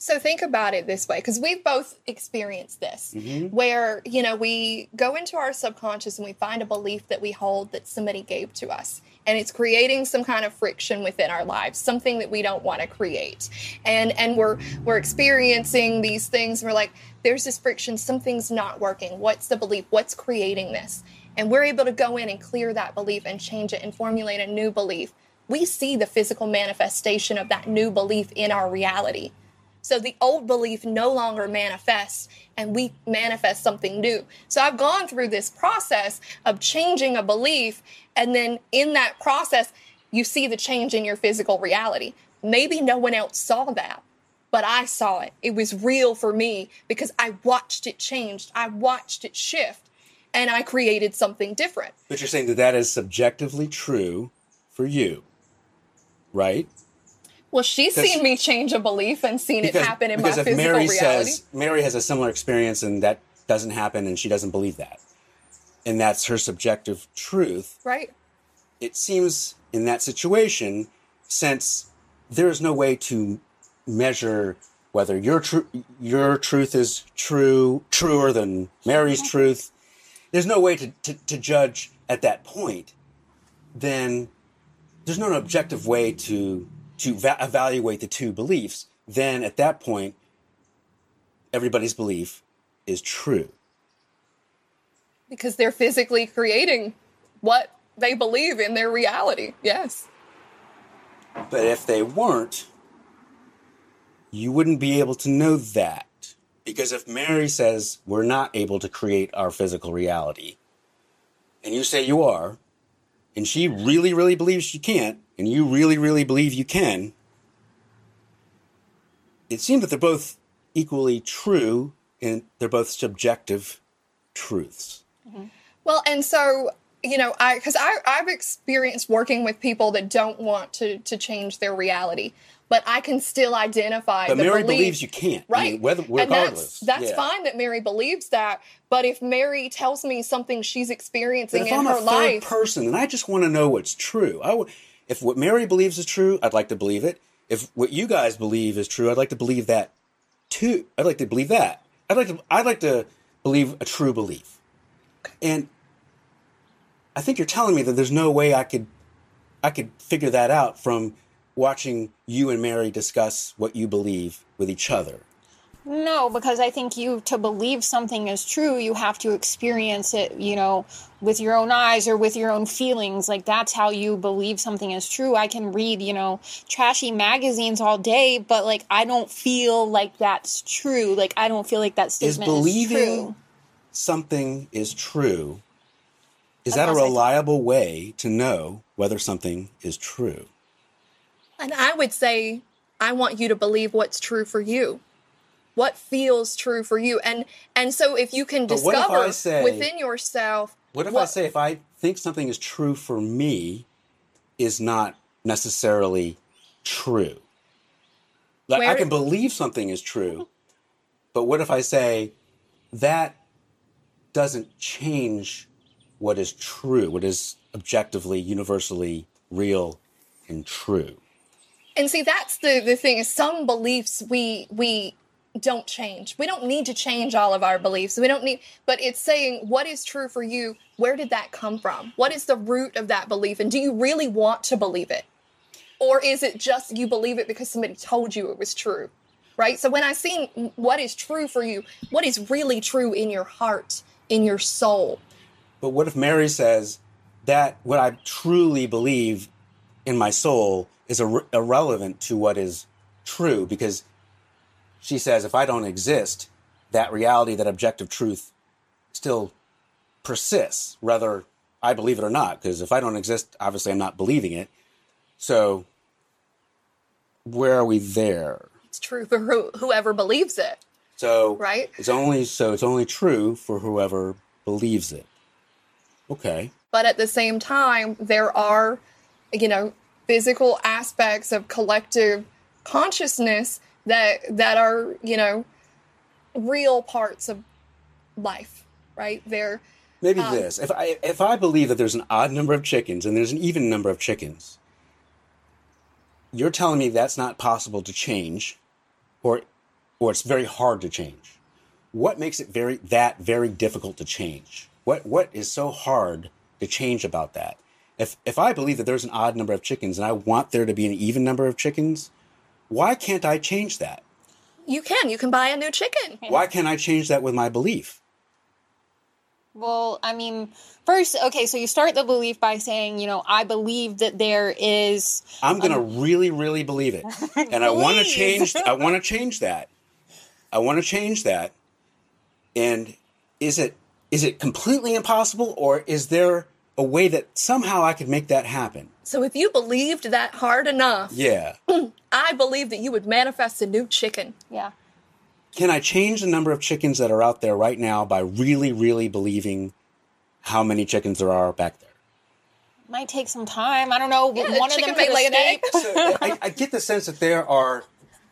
So think about it this way, because we've both experienced this, where, you know, we go into our subconscious and we find a belief that we hold that somebody gave to us. And it's creating some kind of friction within our lives, something that we don't want to create. And and we're we're experiencing these things, we're like, there's this friction, something's not working. What's the belief? What's creating this? And we're able to go in and clear that belief and change it and formulate a new belief. We see the physical manifestation of that new belief in our reality. So the old belief no longer manifests and we manifest something new. So I've gone through this process of changing a belief. And then in that process, you see the change in your physical reality. Maybe no one else saw that, but I saw it. It was real for me because I watched it change. I watched it shift and I created something different. But you're saying that that is subjectively true for you, right? Well, she's seen me change a belief and seen it happen in my because if physical Mary reality. says Mary has a similar experience and that doesn't happen and she doesn't believe that, and that's her subjective truth, right? it seems in that situation, since there is no way to measure whether your tru- your truth is true, truer than Mary's truth, there's no way to, to, to judge at that point. Then there's no objective way to to va- evaluate the two beliefs. Then at that point, everybody's belief is true. because they're physically creating what they believe in their reality. Yes. But if they weren't, you wouldn't be able to know that. Because if Mary says we're not able to create our physical reality, and you say you are, and she really, really believes she can't, and you really, really believe you can, it seems that they're both equally true and they're both subjective truths. Mm-hmm. Well, and so you know, I because I I've experienced working with people that don't want to to change their reality, but I can still identify. But the Mary belief. believes you can't. I Right. mean, whether, and regardless. that's, that's Yeah. fine that Mary believes that. But if Mary tells me something she's experiencing if in I'm her a third life, person and I just want to know what's true, I would, if what Mary believes is true, I'd like to believe it. If what you guys believe is true, I'd like to believe that too. I'd like to believe that. I'd like to. I'd like to believe a true belief. And I think you're telling me that there's no way I could, I could figure that out from watching you and Mary discuss what you believe with each other. No, because I think you to believe something is true, you have to experience it, you know, with your own eyes or with your own feelings. Like that's how you believe something is true. I can read, you know, trashy magazines all day, but like I don't feel like that's true. Like I don't feel like that Is statement is, believing true. something is true? Is that a reliable way to know whether something is true? And I would say, I want you to believe what's true for you. What feels true for you, and and so if you can But discover say- within yourself, What if I say if I think something is true for me is not necessarily true? Like I can believe something is true, but what if I say that doesn't change what is true, what is objectively, universally real and true? And see, that's the the thing is some beliefs we we don't change. We don't need to change all of our beliefs. We don't need, but it's saying what is true for you. Where did that come from? What is the root of that belief? And do you really want to believe it, or is it just you believe it because somebody told you it was true? Right. So when I see what is true for you, what is really true in your heart, in your soul, But what if Mary says that what I truly believe in my soul is ir- irrelevant to what is true? Because she says if I don't exist, that reality, that objective truth still persists, whether I believe it or not. Because if I don't exist, obviously I'm not believing it. So where are we there? it's true for who, whoever believes it. So Right. it's only so it's only true for whoever believes it. Okay. but at the same time there are you know physical aspects of collective consciousness that that are you know real parts of life right they're Maybe Um, this. If I if I believe that there's an odd number of chickens and there's an even number of chickens, you're telling me that's not possible to change, or or it's very hard to change. What makes it very that very difficult to change? What what is so hard to change about that? If if I believe that there's an odd number of chickens and I want there to be an even number of chickens, why can't I change that? You can. You can buy a new chicken. Why can't I change that with my belief? Well, I mean, first, okay, so you start the belief by saying, you know, I believe that there is. I'm gonna um, really, really believe it, and I want to change. I want to change that. I want to change that. And is it is it completely impossible, or is there a way that somehow I could make that happen? So if you believed that hard enough, Yeah. I believe that you would manifest a new chicken. Yeah. Can I change the number of chickens that are out there right now by really, really believing how many chickens there are back there? Might take some time. I don't know. Yeah, one of them may lay an egg. So I, I get the sense that there are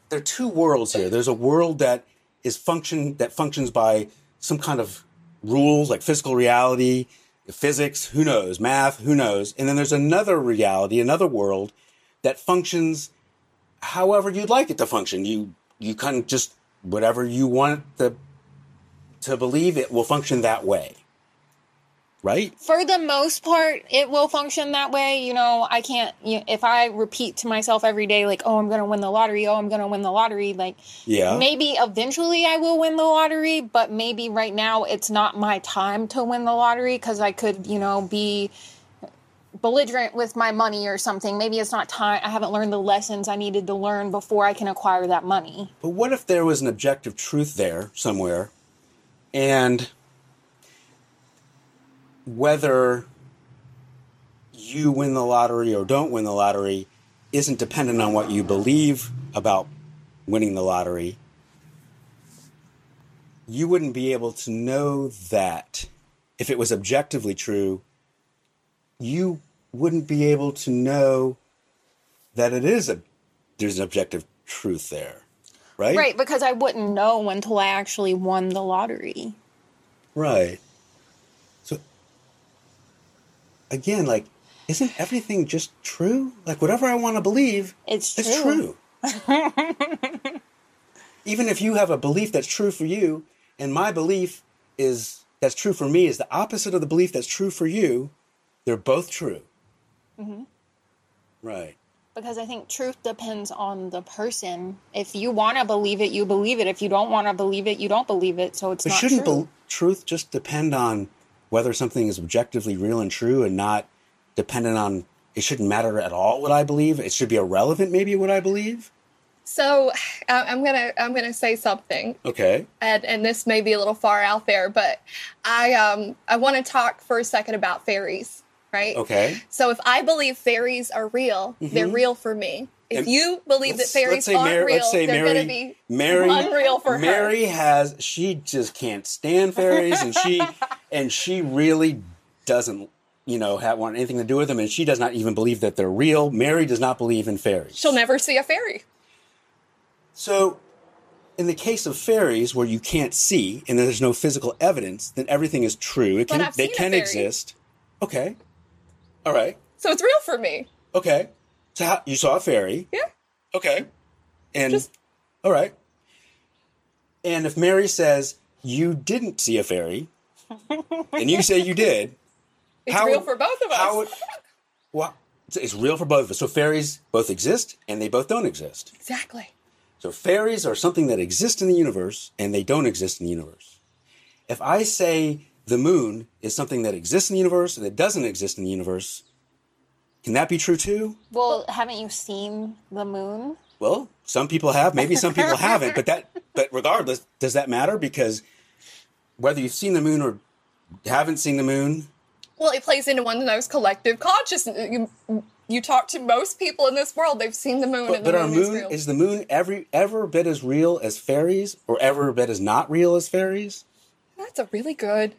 there are two worlds here. There's a world that is function that functions by some kind of rules like physical reality, physics, who knows, math, who knows. And then there's another reality, another world that functions however you'd like it to function. You you kind of just whatever you want the to believe it will function that way. Right? For the most part, it will function that way. You know, I can't, you if I repeat to myself every day, like, oh, I'm going to win the lottery, oh, I'm going to win the lottery, like, Yeah. maybe eventually I will win the lottery, but maybe right now it's not my time to win the lottery because I could, you know, be belligerent with my money or something. Maybe it's not time. I haven't learned the lessons I needed to learn before I can acquire that money. But what if there was an objective truth there somewhere, and whether you win the lottery or don't win the lottery isn't dependent on what you believe about winning the lottery? You wouldn't be able to know that if it was objectively true. You wouldn't be able to know that it is a there's an objective truth there, right? Right, because I wouldn't know until I actually won the lottery. Right. So again, like, isn't everything just true? Like, whatever I want to believe, It's it's true. true. Even if you have a belief that's true for you, and my belief is that's true for me is the opposite of the belief that's true for you, they're both true. Mm-hmm. Right. Because I think truth depends on the person. If you want to believe it, you believe it. If you don't want to believe it, you don't believe it. So it's But not shouldn't true. bel truth just depend on whether something is objectively real and true and not dependent on it shouldn't matter at all what I believe? It should be irrelevant maybe what I believe? So I- I'm gonna I'm gonna say something, Okay. and and this may be a little far out there, but I um I want to talk for a second about fairies, right? Okay. So if I believe fairies are real, they're real for me. If And you believe that fairies aren't Mary, real, let's say they're Mary, gonna be Mary, unreal for her. Mary has she just can't stand fairies, and she and she really doesn't, you know, have want anything to do with them, and she does not even believe that they're real. Mary does not believe in fairies. She'll never see a fairy. So, in the case of fairies, where you can't see and there's no physical evidence, then everything is true. It can, they can exist. Okay. All right. So it's real for me. Okay. So how, you saw a fairy. Yeah. Okay. And Just- all right. And if Mary says you didn't see a fairy, and you say you did, It's How real would- for both of us. how would well, it's- it's real for both of us. So fairies both exist and they both don't exist. exactly. So fairies are something that exists in the universe and they don't exist in the universe. If I say the moon is something that exists in the universe and it doesn't exist in the universe, can that be true too? well, haven't you seen the moon? Well, some people have, maybe some people haven't, but that but regardless, does that matter? Because whether you've seen the moon or haven't seen the moon, Well, it plays into one of those collective consciousness. You, you talk to most people in this world; they've seen the moon, but, and the but our moon, is moon real. is the moon every ever a bit as real as fairies or ever a bit as not real as fairies? That's a really good,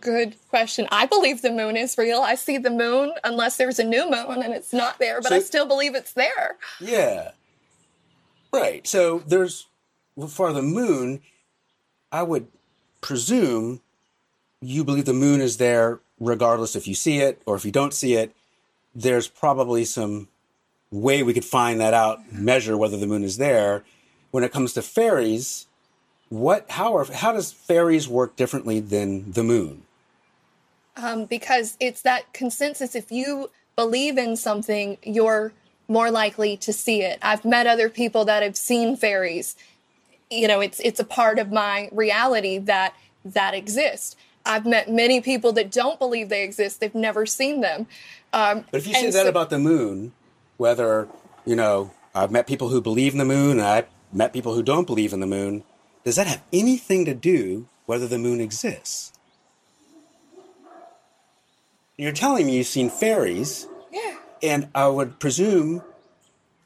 good question. I believe the moon is real. I see the moon unless there's a new moon and it's not there, but I still believe it's there. Yeah. Right. So there's for the moon, I would presume you believe the moon is there regardless if you see it or if you don't see it. There's probably some way we could find that out, measure whether the moon is there. when it comes to fairies, what how are how does fairies work differently than the moon? um, because it's that consensus. If you believe in something, you're more likely to see it. I've met other people that have seen fairies. You know, it's it's a part of my reality that that exists. I've met many people that don't believe they exist. They've never seen them. Um, But if you say that so- about the moon, whether you know, I've met people who believe in the moon, and I've met people who don't believe in the moon. Does that have anything to do whether the moon exists? You're telling me you've seen fairies, yeah, and I would presume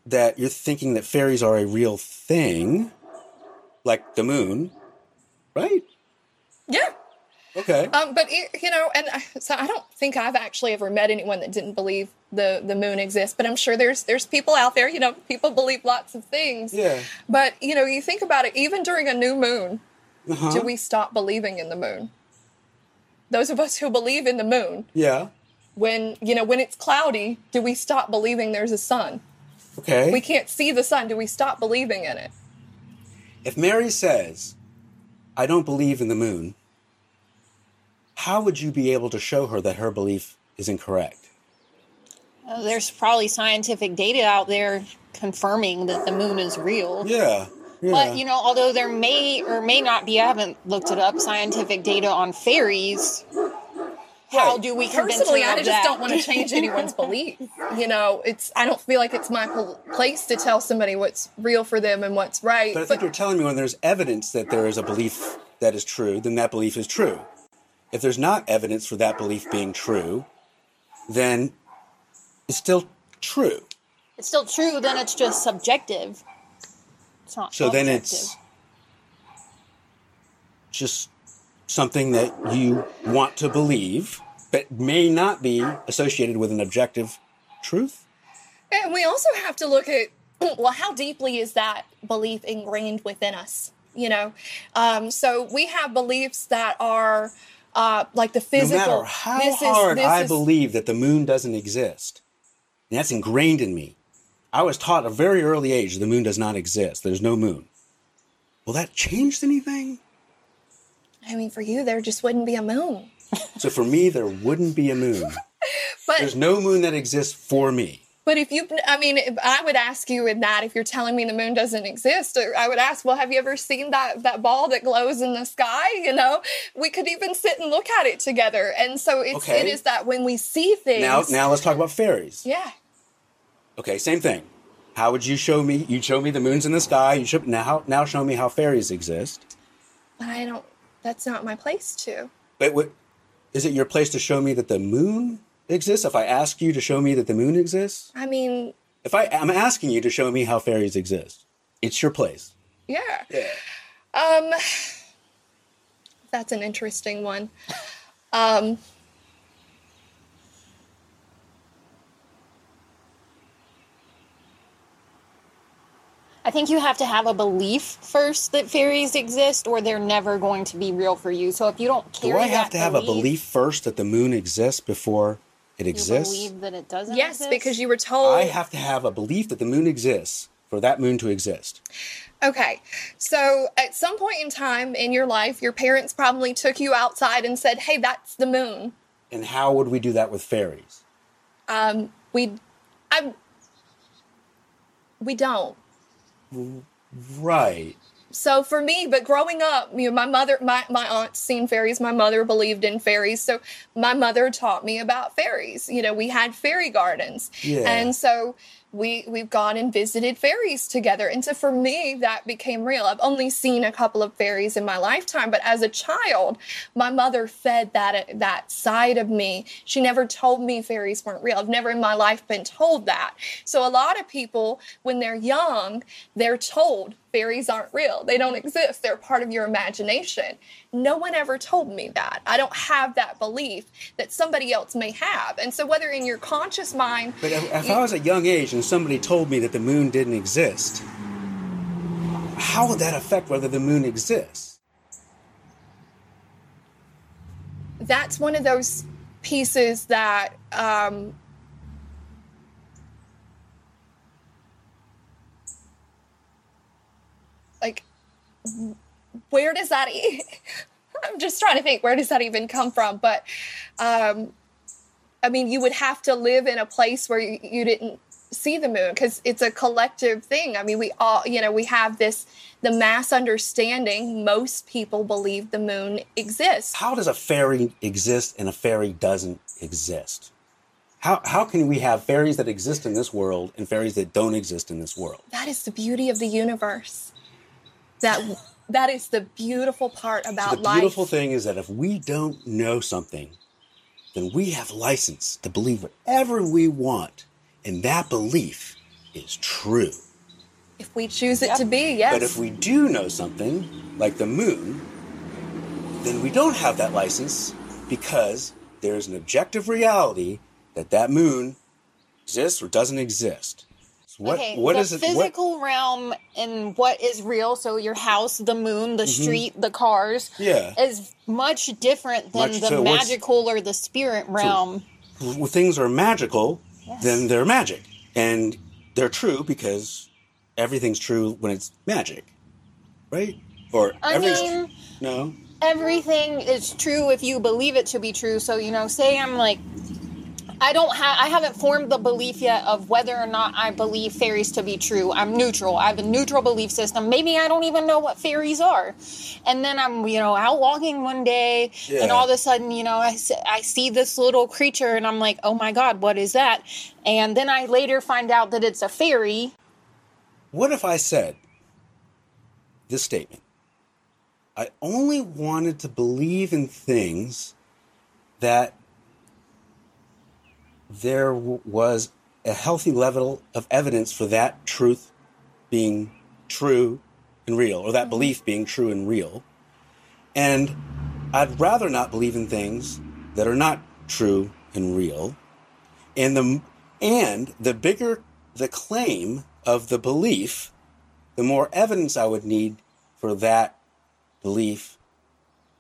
that you're thinking that fairies are a real thing, like the moon, right? yeah. Okay. Um, but it- you know, and I, so I don't think I've actually ever met anyone that didn't believe the the moon exists. But I'm sure there's there's people out there. You know, people believe lots of things. Yeah. But you know, you think about it. Even during a new moon, Uh-huh. do we stop believing in the moon? Those of us who believe in the moon, Yeah. when you know when it's cloudy, do we stop believing there's a sun? Okay. We can't see the sun. Do we stop believing in it? If Mary says, I don't believe in the moon, how would you be able to show her that her belief is incorrect? Uh, There's probably scientific data out there confirming that the moon is real. Yeah. yeah. But you know, although there may or may not be, I haven't looked it up, scientific data on fairies. How Right. do we Personally, her I just that? don't want to change anyone's belief. You know, it's I don't feel like it's my place to tell somebody what's real for them and what's right. But I think you're telling me when there's evidence that there is a belief that is true, then that belief is true. If there's not evidence for that belief being true, then it's still true. It's still true. Then it's just subjective. It's not. So then it's just something that you want to believe, but may not be associated with an objective truth. And we also have to look at well, how deeply is that belief ingrained within us? You know, um, so we have beliefs that are uh, like the No physical. matter how this hard this I is- believe that the moon doesn't exist, and that's ingrained in me. I was taught at a very early age the moon does not exist. There's no moon. Will that change anything? I mean, for you, there just wouldn't be a moon. So for me, there wouldn't be a moon. But There's no moon that exists for me. But if you, I mean, if I would ask you in that if you're telling me the moon doesn't exist, I would ask, well, have you ever seen that that ball that glows in the sky? You know, we could even sit and look at it together. And so it's Okay. it is that when we see things. Now, now let's talk about fairies. yeah. Okay, same thing. How would you show me? You'd show me the moons in the sky. You should now now show me how fairies exist. But I don't. That's not my place to. But what, is it your place to show me that the moon exists? If I ask you to show me that the moon exists, I mean, if I I'm asking you to show me how fairies exist, it's your place. yeah. Yeah. Um, that's an interesting one. Um, I think you have to have a belief first that fairies exist, or they're never going to be real for you. So if you don't care, Do I have that to have a belief first that the moon exists before it you exists? believe that it doesn't. yes, exist? because you were told. I have to have a belief that the moon exists for that moon to exist. Okay, so at some point in time in your life, your parents probably took you outside and said, "Hey, that's the moon." And how would we do that with fairies? Um, we, I, we don't. Right. So for me, but growing up, you know, my mother, my my aunt seen fairies. My mother believed in fairies, so my mother taught me about fairies. You know, we had fairy gardens, Yeah. and so we we've gone and visited fairies together. And so for me, that became real. I've only seen a couple of fairies in my lifetime, but as a child, my mother fed that that side of me. She never told me fairies weren't real. I've never in my life been told that. So a lot of people, when they're young, they're told fairies aren't real. They don't exist. They're part of your imagination. No one ever told me that. I don't have that belief that somebody else may have. And so whether in your conscious mind, But if, if I was a young age and somebody told me that the moon didn't exist, how would that affect whether the moon exists? that's one of those pieces that um, where does that? E- I'm just trying to think where does that even come from? But um, I mean, you would have to live in a place where you, you didn't see the moon because it's a collective thing. I mean, we all, you know, we have this the mass understanding. Most people believe the moon exists. How does a fairy exist and a fairy doesn't exist? How, how can we have fairies that exist in this world and fairies that don't exist in this world? That is the beauty of the universe. That that is the beautiful part about So the life. beautiful thing is that if we don't know something, then we have license to believe whatever we want, and that belief is true. if we choose it to be, yes. But if we do know something, like the moon, then we don't have that license because there's an objective reality that that moon exists or doesn't exist. So what, okay, what the is it? what- physical realm and what is real, so your house, the moon, the street, the cars, Mm-hmm. Yeah. is much different than Much- the so magical or the spirit realm. when things are magical, then they're magic. And they're true because everything's true when it's magic. Right? Or I mean- No. Everything is true if you believe it to be true. So, you know, say I'm like I don't have I haven't formed the belief yet of whether or not I believe fairies to be true. I'm neutral. I have a neutral belief system. Maybe I don't even know what fairies are. And then I'm, you know, out walking one day and all of a sudden, you know, I I see this little creature and I'm like, "Oh my god, what is that?" And then I later find out that it's a fairy. What if I said this statement? I only wanted to believe in things that there w- was a healthy level of evidence for that truth being true and real, or that mm-hmm. belief being true and real. And I'd rather not believe in things that are not true and real. And the and the bigger the claim of the belief, the more evidence I would need for that belief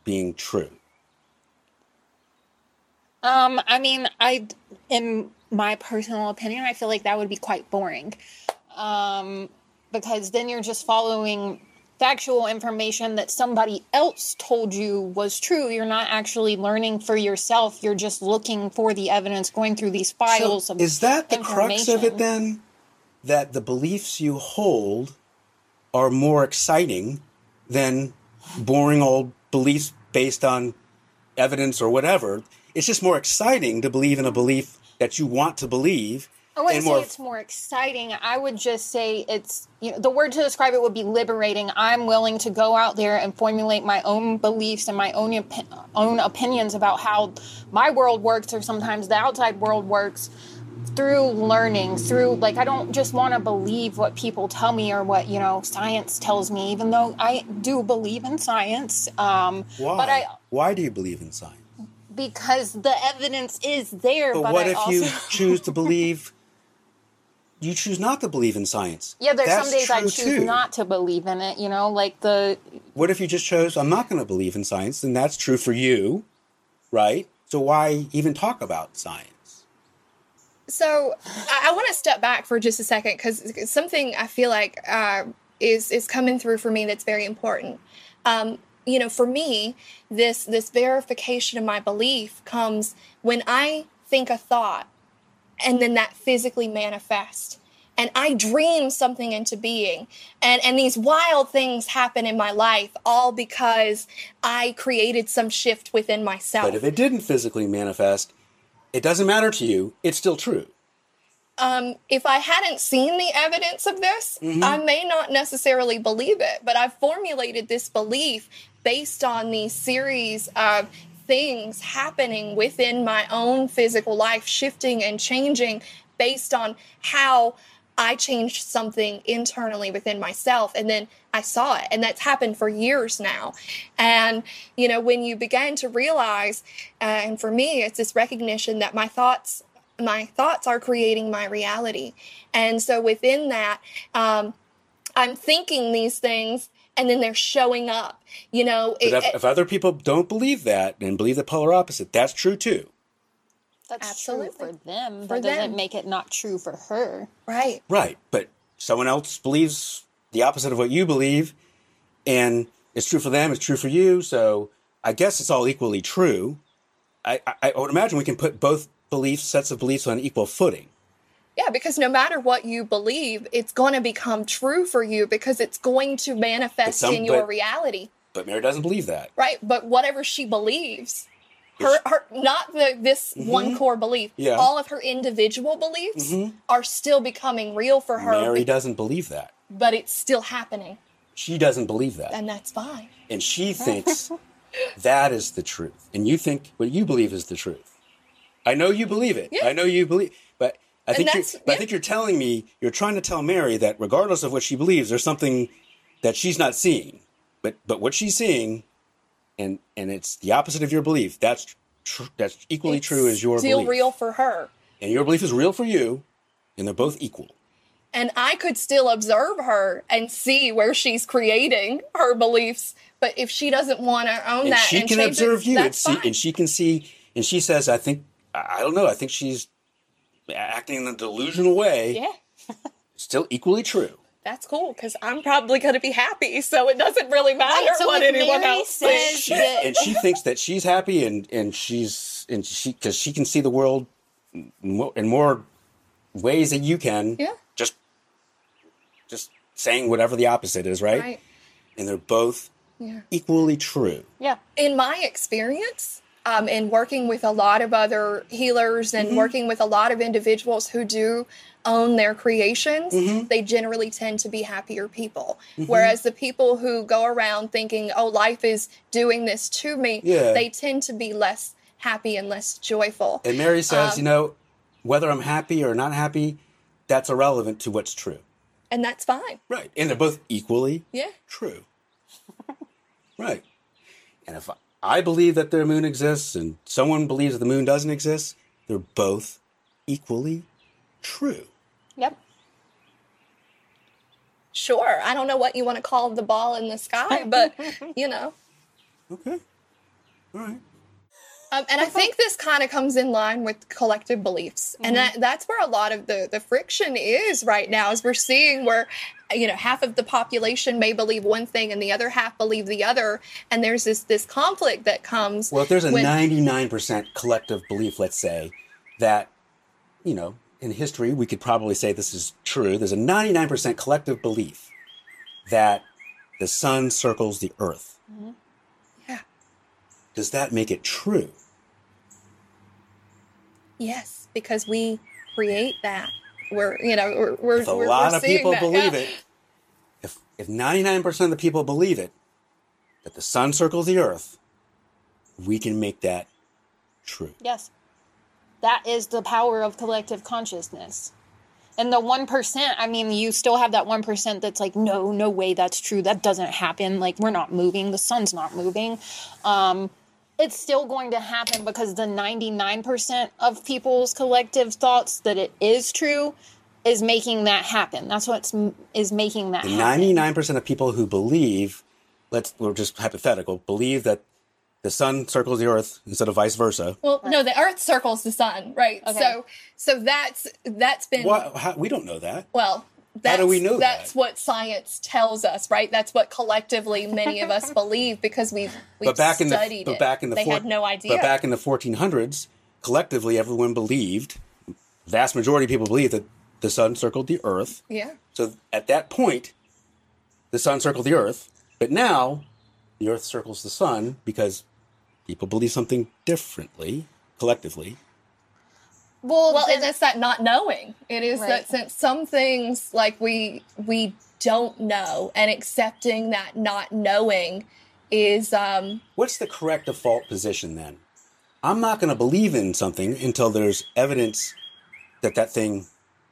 being true. Um, I mean, I, in my personal opinion, I feel like that would be quite boring. Um, because then you're just following factual information that somebody else told you was true. You're not actually learning for yourself. You're just looking for the evidence, going through these files. So is that the crux of it then? That the beliefs you hold are more exciting than boring old beliefs based on evidence or whatever. It's just more exciting to believe in a belief that you want to believe. I wouldn't say it's more exciting. I would just say it's you know the word to describe it would be liberating. I'm willing to go out there and formulate my own beliefs and my own opi- own opinions about how my world works or sometimes the outside world works through learning through like I don't just want to believe what people tell me or what you know science tells me even though I do believe in science um why? but I why do you believe in science? Because the evidence is there But, but, what I if also you choose to believe? You choose not to believe in science. Yeah, there's That's some days I choose too. not to believe in it, you know, like the What if you just chose, I'm not going to believe in science? Then that's true for you, right? So why even talk about science? So I, I want to step back for just a second because something I feel like uh, is is coming through for me that's very important. Um, you know, for me, this this verification of my belief comes when I think a thought, and then that physically manifests. And I dream something into being. And, and these wild things happen in my life, all because I created some shift within myself. But if it didn't physically manifest, it doesn't matter to you. It's still true. Um, if I hadn't seen the evidence of this, I may not necessarily believe it, but I've formulated this belief based on these series of things happening within my own physical life, shifting and changing based on how I changed something internally within myself. And then I saw it. And that's happened for years now. And, you know, when you begin to realize, uh, and for me, it's this recognition that my thoughts my thoughts are creating my reality. And so within that, um, I'm thinking these things and then they're showing up. You know, it- if, if other people don't believe that and believe the polar opposite, that's true too. that's Absolutely. true for them. For that doesn't make it not true for her. right. Right. But someone else believes the opposite of what you believe, and it's true for them, it's true for you. So I guess it's all equally true. I, I, I would imagine we can put both beliefs, sets of beliefs on equal footing. Yeah, because no matter what you believe, it's going to become true for you because it's going to manifest some- in your but- reality. But Mary doesn't believe that. Right, but whatever she believes, her, her not the this one core belief, Mm-hmm. Yeah. all of her individual beliefs are still becoming real for her, Mary be- doesn't believe that. but it's still happening, She doesn't believe that. and that's fine. and she thinks that is the truth and you think what you believe is the truth i know you believe it Yeah. i know you believe but i think you're, but i think you're telling me you're trying to tell mary that regardless of what she believes there's something that she's not seeing but but what she's seeing and and it's the opposite of your belief that's tr- that's equally It's true as your still belief real for her. and your belief is real for you and they're both equal and I could still observe her and see where she's creating her beliefs. But if she doesn't want to own and that she can observe it, you and see and she can see and she says i think i I don't know i think she's acting in a delusional way yeah, still equally true that's cool because I'm probably going to be happy, so it doesn't really matter Right, so what anyone Mary else says she, that- and she thinks that she's happy and and she's and she because she can see the world in more ways than you can Yeah. just just saying whatever the opposite is right, Right. and they're both Yeah. equally true Yeah. in my experience, um, in working with a lot of other healers Mm-hmm. and working with a lot of individuals who do own their creations, Mm-hmm. they generally tend to be happier people. Whereas the people who go around thinking, oh, life is doing this to me, Yeah. they tend to be less happy and less joyful. and mary says Um, you know whether i'm happy or not happy that's irrelevant to what's true And that's fine. right and they're both equally Yeah. true. right. And if I believe that the moon exists and someone believes that the moon doesn't exist, they're both equally true. Yep. Sure. I don't know what you want to call the ball in the sky, but you know. Okay. All right. Um, and I think this kind of comes in line with collective beliefs, and that, that's where a lot of the the friction is right now. Is we're seeing where you know half of the population may believe one thing and the other half believe the other, and there's this this conflict that comes. Well, if there's a when- 99% collective belief, let's say, that, you know, in history, we could probably say this is true. There's a 99% collective belief that the sun circles the earth. Yeah. Does that make it true? Yes, because we create that. We're you know we're we're, if a we're, lot we're of people that, believe yeah. it, if if ninety nine percent of the people believe it, that the sun circles the earth, we can make that true. Yes. That is the power of collective consciousness. And the 1%, I mean, you still have that 1% that's like, no, no way that's true. That doesn't happen. Like, we're not moving. The sun's not moving. Um, it's still going to happen because the 99% of people's collective thoughts that it is true is making that happen. That's what's making that The happen. ninety nine percent of people who believe, let's we're just hypothetical, believe that the sun circles the earth instead of vice versa. Well, no, the Earth circles the sun, right? Okay. So so that's that's been Why, how, we don't know that. Well, that's, do we know that's that? what science tells us, right? That's what collectively many of us believe because we've we've But back in the studied but back in the they four- had no idea. But back in the fourteen hundreds, collectively everyone believed, vast majority of people believed that the sun circled the earth. yeah, So at that point, the sun circled the earth, but now the earth circles the sun because people believe something differently collectively. Well, well, then- and it's that not knowing. It is Right. that since some things like we we don't know, and accepting that not knowing is um What's the correct default position then? I'm not going to believe in something until there's evidence that that thing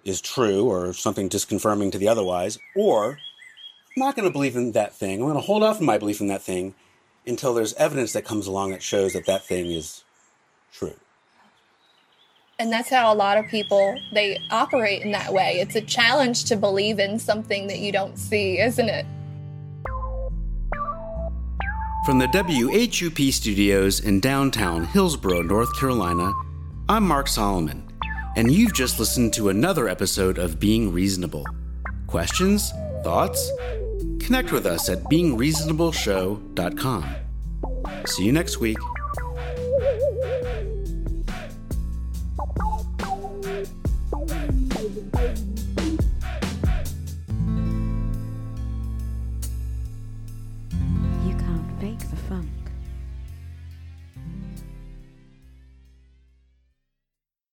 is true or something disconfirming to the otherwise, or I'm not going to believe in that thing. I'm going to hold off on my belief in that thing until there's evidence that comes along that shows that that thing is true. And that's how a lot of people they operate in that way. It's a challenge to believe in something that you don't see, isn't it? From the WHUP studios in downtown Hillsborough, North Carolina, I'm Mark Solomon, and you've just listened to another episode of Being Reasonable. Questions? Thoughts? connect with us at beingreasonableshow.com. See you next week.